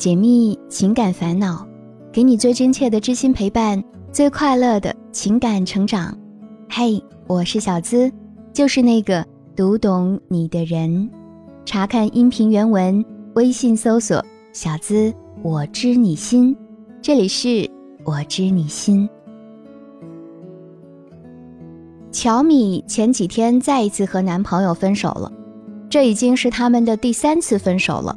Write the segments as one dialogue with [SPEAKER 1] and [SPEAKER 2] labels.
[SPEAKER 1] 解密情感烦恼，给你最真切的知心陪伴，最快乐的情感成长。嘿，我是小资，就是那个读懂你的人。查看音频原文，微信搜索“小资我知你心”，这里是我知你心。乔米前几天再一次和男朋友分手了，这已经是他们的第三次分手了。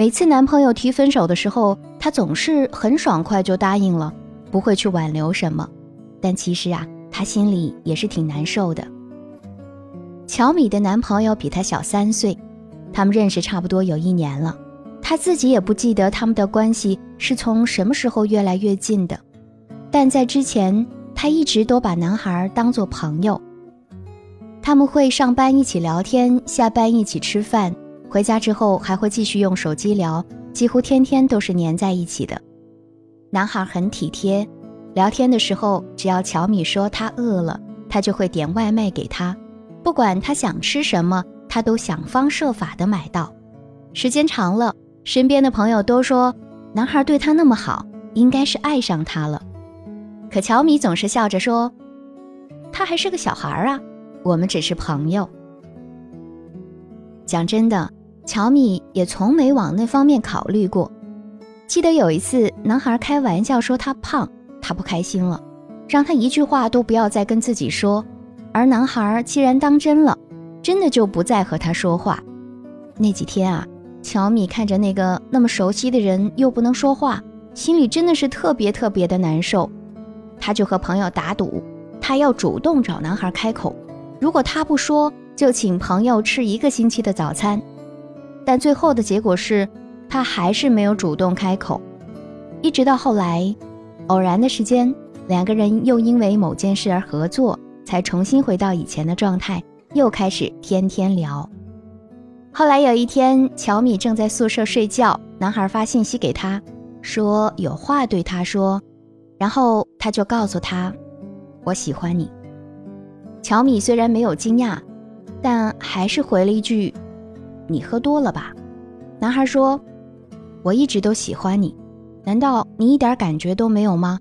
[SPEAKER 1] 每次男朋友提分手的时候，她总是很爽快就答应了，不会去挽留什么。但其实啊，她心里也是挺难受的。乔米的男朋友比她小三岁，他们认识差不多有一年了。她自己也不记得他们的关系是从什么时候越来越近的，但在之前，她一直都把男孩当作朋友。他们会上班一起聊天，下班一起吃饭。回家之后还会继续用手机聊，几乎天天都是黏在一起的。男孩很体贴，聊天的时候只要乔米说他饿了，他就会点外卖给他，不管他想吃什么，他都想方设法的买到。时间长了，身边的朋友都说男孩对他那么好，应该是爱上他了。可乔米总是笑着说，他还是个小孩啊，我们只是朋友。讲真的。乔米也从没往那方面考虑过。记得有一次，男孩开玩笑说他胖，他不开心了，让他一句话都不要再跟自己说。而男孩既然当真了，真的就不再和他说话。那几天啊，乔米看着那个那么熟悉的人又不能说话，心里真的是特别特别的难受。他就和朋友打赌，他要主动找男孩开口，如果他不说，就请朋友吃一个星期的早餐。但最后的结果是，他还是没有主动开口。一直到后来，偶然的时间，两个人又因为某件事而合作，才重新回到以前的状态，又开始天天聊。后来有一天，乔米正在宿舍睡觉，男孩发信息给他，说有话对他说，然后他就告诉他：“我喜欢你。”乔米虽然没有惊讶，但还是回了一句。你喝多了吧？男孩说：“我一直都喜欢你，难道你一点感觉都没有吗？”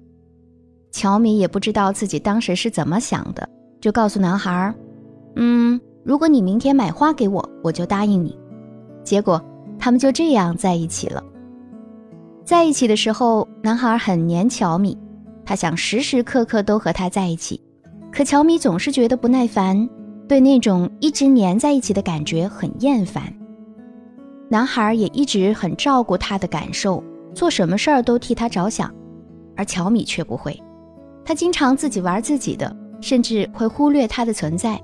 [SPEAKER 1] 乔米也不知道自己当时是怎么想的，就告诉男孩：“嗯，如果你明天买花给我，我就答应你。”结果他们就这样在一起了。在一起的时候，男孩很黏乔米，他想时时刻刻都和他在一起，可乔米总是觉得不耐烦，对那种一直黏在一起的感觉很厌烦。男孩也一直很照顾她的感受，做什么事儿都替她着想，而乔米却不会，他经常自己玩自己的，甚至会忽略她的存在。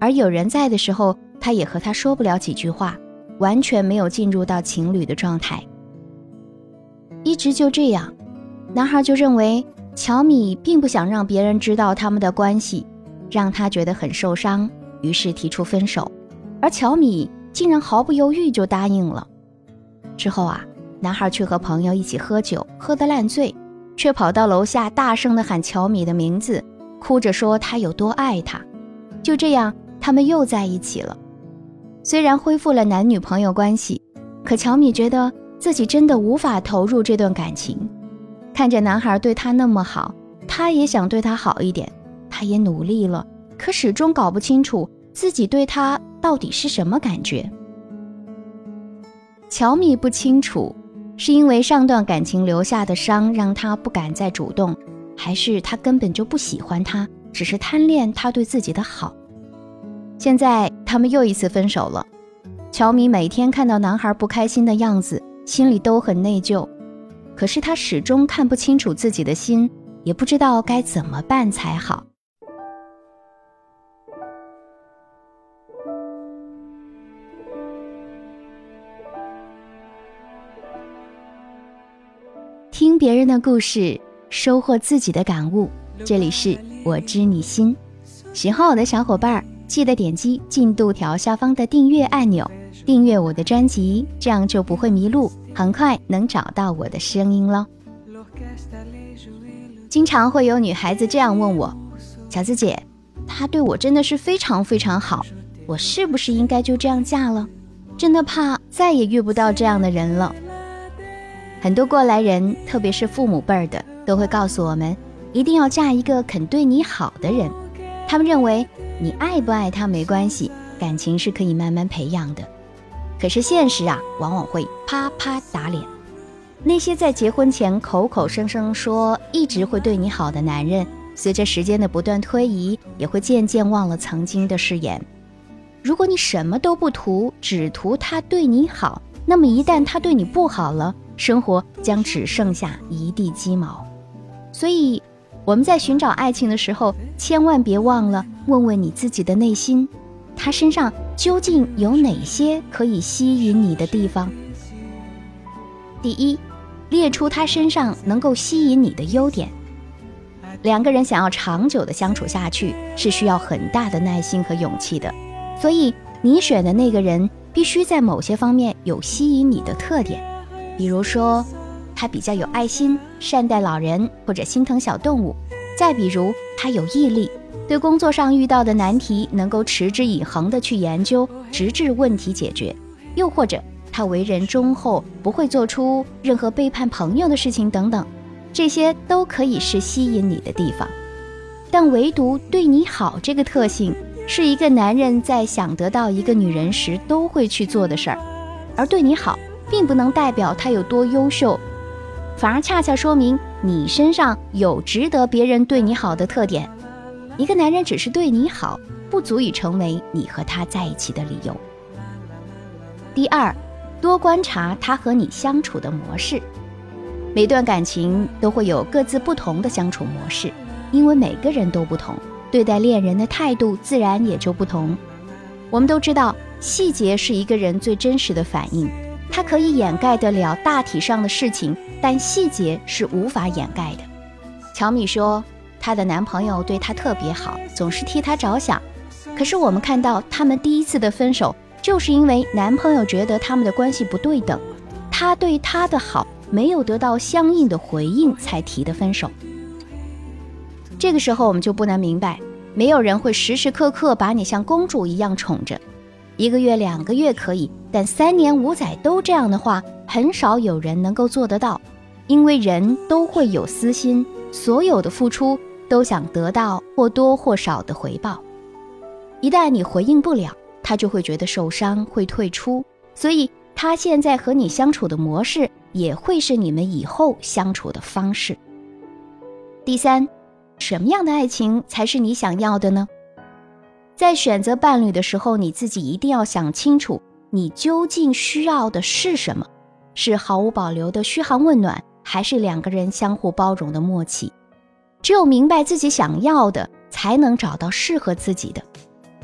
[SPEAKER 1] 而有人在的时候，他也和她说不了几句话，完全没有进入到情侣的状态。一直就这样，男孩就认为乔米并不想让别人知道他们的关系，让他觉得很受伤，于是提出分手，而乔米。竟然毫不犹豫就答应了。之后啊，男孩去和朋友一起喝酒，喝得烂醉，却跑到楼下大声地喊乔米的名字，哭着说他有多爱她。就这样，他们又在一起了。虽然恢复了男女朋友关系，可乔米觉得自己真的无法投入这段感情。看着男孩对她那么好，她也想对他好一点。她也努力了，可始终搞不清楚自己对他。到底是什么感觉？乔米不清楚，是因为上段感情留下的伤让他不敢再主动，还是他根本就不喜欢他，只是贪恋他对自己的好。现在他们又一次分手了，乔米每天看到男孩不开心的样子，心里都很内疚。可是他始终看不清楚自己的心，也不知道该怎么办才好。别人的故事，收获自己的感悟。这里是我知你心，喜欢我的小伙伴记得点击进度条下方的订阅按钮，订阅我的专辑，这样就不会迷路，很快能找到我的声音了。经常会有女孩子这样问我：“乔子姐，他对我真的是非常非常好，我是不是应该就这样嫁了？真的怕再也遇不到这样的人了。”很多过来人，特别是父母辈儿的，都会告诉我们，一定要嫁一个肯对你好的人。他们认为，你爱不爱他没关系，感情是可以慢慢培养的。可是现实啊，往往会啪啪打脸。那些在结婚前口口声声说一直会对你好的男人，随着时间的不断推移，也会渐渐忘了曾经的誓言。如果你什么都不图，只图他对你好，那么一旦他对你不好了，生活将只剩下一地鸡毛，所以我们在寻找爱情的时候，千万别忘了问问你自己的内心，他身上究竟有哪些可以吸引你的地方？第一，列出他身上能够吸引你的优点。两个人想要长久的相处下去，是需要很大的耐心和勇气的，所以你选的那个人必须在某些方面有吸引你的特点。比如说，他比较有爱心，善待老人或者心疼小动物；再比如，他有毅力，对工作上遇到的难题能够持之以恒地去研究，直至问题解决；又或者他为人忠厚，不会做出任何背叛朋友的事情等等，这些都可以是吸引你的地方。但唯独对你好这个特性，是一个男人在想得到一个女人时都会去做的事儿，而对你好。并不能代表他有多优秀，反而恰恰说明你身上有值得别人对你好的特点。一个男人只是对你好，不足以成为你和他在一起的理由。第二，多观察他和你相处的模式。每段感情都会有各自不同的相处模式，因为每个人都不同，对待恋人的态度自然也就不同。我们都知道，细节是一个人最真实的反应。它可以掩盖得了大体上的事情，但细节是无法掩盖的。乔米说，她的男朋友对她特别好，总是替她着想。可是我们看到他们第一次的分手，就是因为男朋友觉得他们的关系不对等，他对她的好没有得到相应的回应，才提的分手。这个时候我们就不难明白，没有人会时时刻刻把你像公主一样宠着。一个月、两个月可以，但三年五载都这样的话，很少有人能够做得到。因为人都会有私心，所有的付出都想得到或多或少的回报。一旦你回应不了，他就会觉得受伤，会退出。所以，他现在和你相处的模式，也会是你们以后相处的方式。第三，什么样的爱情才是你想要的呢？在选择伴侣的时候，你自己一定要想清楚，你究竟需要的是什么？是毫无保留的嘘寒问暖，还是两个人相互包容的默契？只有明白自己想要的，才能找到适合自己的。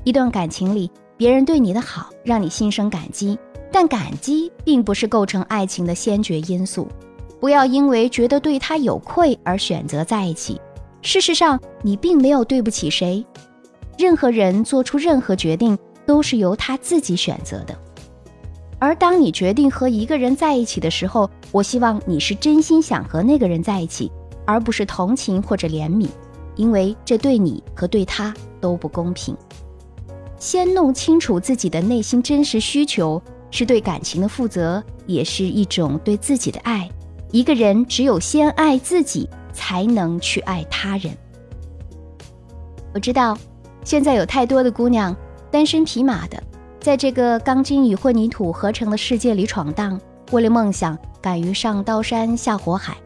[SPEAKER 1] 一段感情里，别人对你的好让你心生感激，但感激并不是构成爱情的先决因素。不要因为觉得对他有愧而选择在一起，事实上你并没有对不起谁。任何人做出任何决定都是由他自己选择的，而当你决定和一个人在一起的时候，我希望你是真心想和那个人在一起，而不是同情或者怜悯，因为这对你和对他都不公平。先弄清楚自己的内心真实需求，是对感情的负责，也是一种对自己的爱。一个人只有先爱自己，才能去爱他人。我知道。现在有太多的姑娘单身匹马的，在这个钢筋与混凝土合成的世界里闯荡，为了梦想敢于上刀山下火海。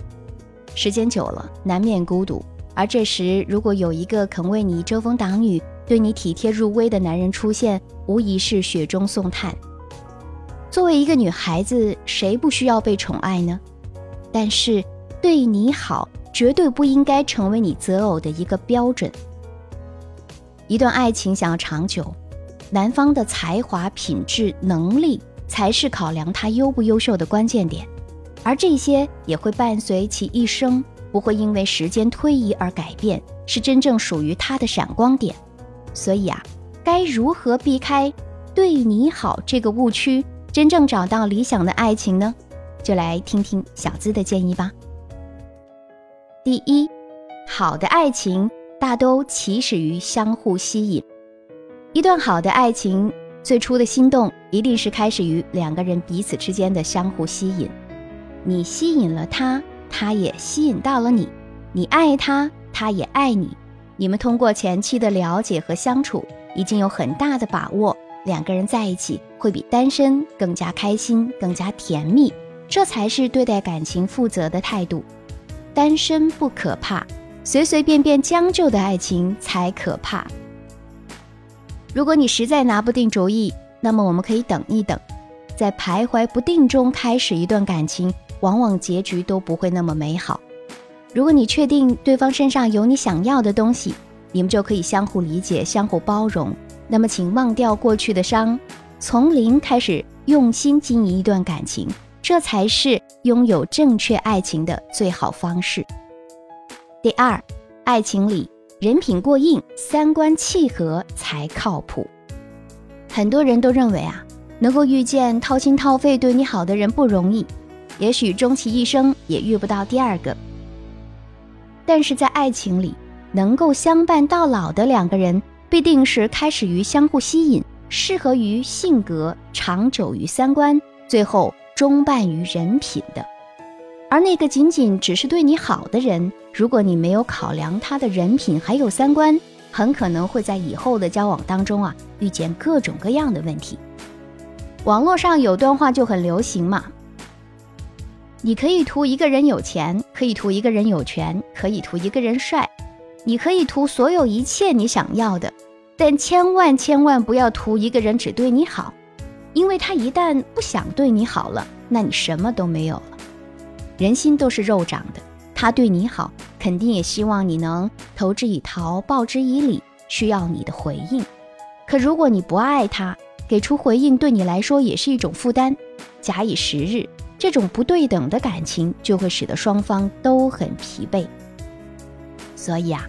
[SPEAKER 1] 时间久了，难免孤独。而这时，如果有一个肯为你遮风挡雨、对你体贴入微的男人出现，无疑是雪中送炭。作为一个女孩子，谁不需要被宠爱呢？但是，对你好绝对不应该成为你择偶的一个标准。一段爱情想要长久，男方的才华、品质、能力才是考量他优不优秀的关键点，而这些也会伴随其一生，不会因为时间推移而改变，是真正属于他的闪光点。所以啊，该如何避开对你好这个误区，真正找到理想的爱情呢？就来听听小资的建议吧。第一，好的爱情。大都起始于相互吸引。一段好的爱情，最初的心动一定是开始于两个人彼此之间的相互吸引。你吸引了他，他也吸引到了你；你爱他，他也爱你。你们通过前期的了解和相处，已经有很大的把握，两个人在一起会比单身更加开心、更加甜蜜。这才是对待感情负责的态度。单身不可怕，随随便便将就的爱情才可怕。如果你实在拿不定主意，那么我们可以等一等，在徘徊不定中开始一段感情，往往结局都不会那么美好。如果你确定对方身上有你想要的东西，你们就可以相互理解、相互包容。那么，请忘掉过去的伤，从零开始用心经营一段感情。这才是拥有正确爱情的最好方式。第二，爱情里人品过硬、三观契合才靠谱。很多人都认为啊，能够遇见掏心掏肺对你好的人不容易，也许终其一生也遇不到第二个。但是在爱情里，能够相伴到老的两个人，必定是开始于相互吸引，适合于性格，长久于三观，最后。终伴于人品的，而那个仅仅只是对你好的人，如果你没有考量他的人品还有三观，很可能会在以后的交往当中啊遇见各种各样的问题。网络上有段话就很流行嘛，你可以图一个人有钱，可以图一个人有权，可以图一个人帅，你可以图所有一切你想要的，但千万千万不要图一个人只对你好。因为他一旦不想对你好了，那你什么都没有了。人心都是肉长的，他对你好，肯定也希望你能投之以桃，报之以李，需要你的回应。可如果你不爱他，给出回应对你来说也是一种负担。假以时日，这种不对等的感情就会使得双方都很疲惫。所以啊，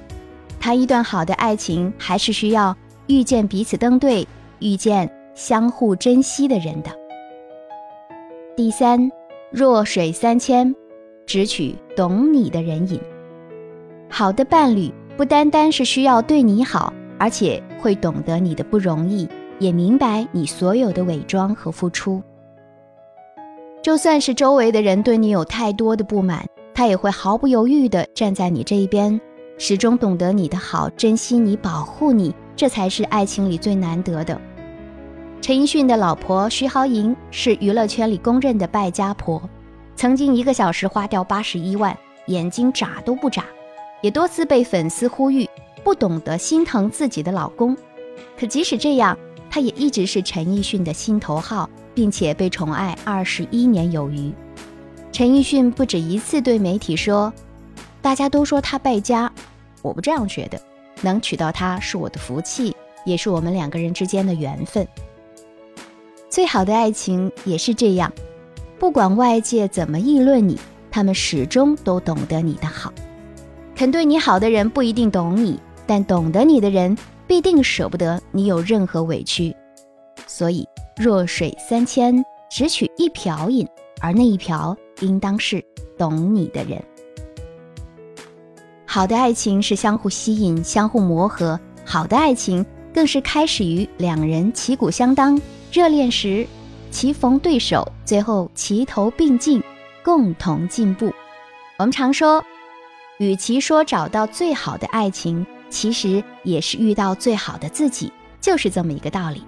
[SPEAKER 1] 谈一段好的爱情，还是需要遇见彼此登对，遇见。相互珍惜的人的。第三，弱水三千，只取懂你的人饮。好的伴侣不单单是需要对你好，而且会懂得你的不容易，也明白你所有的伪装和付出。就算是周围的人对你有太多的不满，他也会毫不犹豫地站在你这一边，始终懂得你的好，珍惜你，保护你。这才是爱情里最难得的。陈奕迅的老婆徐濠萦是娱乐圈里公认的败家婆，曾经一个小时花掉八十一万，眼睛眨都不眨，也多次被粉丝呼吁不懂得心疼自己的老公。可即使这样，她也一直是陈奕迅的心头好，并且被宠爱二十一年有余。陈奕迅不止一次对媒体说：“大家都说他败家，我不这样觉得，能娶到她是我的福气，也是我们两个人之间的缘分。”最好的爱情也是这样，不管外界怎么议论你，他们始终都懂得你的好。肯对你好的人不一定懂你，但懂得你的人必定舍不得你有任何委屈。所以，弱水三千，只取一瓢饮，而那一瓢应当是懂你的人。好的爱情是相互吸引、相互磨合，好的爱情更是开始于两人旗鼓相当。热恋时，棋逢对手，最后齐头并进，共同进步。我们常说，与其说找到最好的爱情，其实也是遇到最好的自己，就是这么一个道理。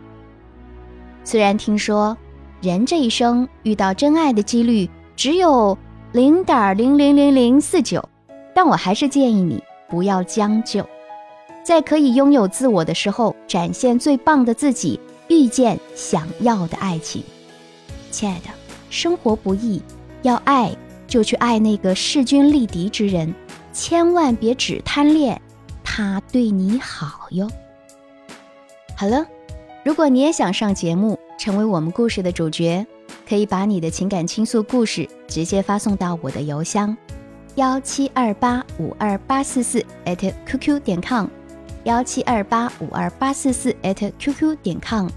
[SPEAKER 1] 虽然听说人这一生遇到真爱的几率只有零点零零零零四九，但我还是建议你不要将就，在可以拥有自我的时候，展现最棒的自己。遇见想要的爱情，亲爱的，生活不易，要爱就去爱那个势均力敌之人，千万别只贪恋他对你好哟。好了，如果你也想上节目，成为我们故事的主角，可以把你的情感倾诉故事直接发送到我的邮箱幺七二八五二八四四 @QQ 点 com。幺七二八五二八四四 @QQ 点 com，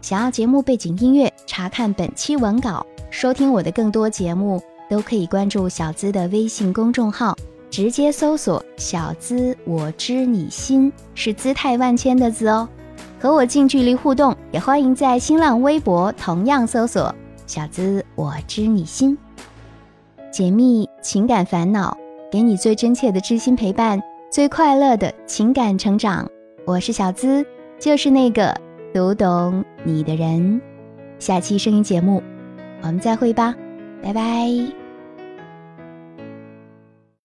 [SPEAKER 1] 想要节目背景音乐，查看本期文稿，收听我的更多节目，都可以关注小资的微信公众号，直接搜索“小资我知你心”，是姿态万千的“资”哦。和我近距离互动，也欢迎在新浪微博同样搜索“小资我知你心”。解密情感烦恼，给你最真切的知心陪伴，最快乐的情感成长。我是小资，就是那个读懂你的人。下期声音节目，我们再会吧，拜拜。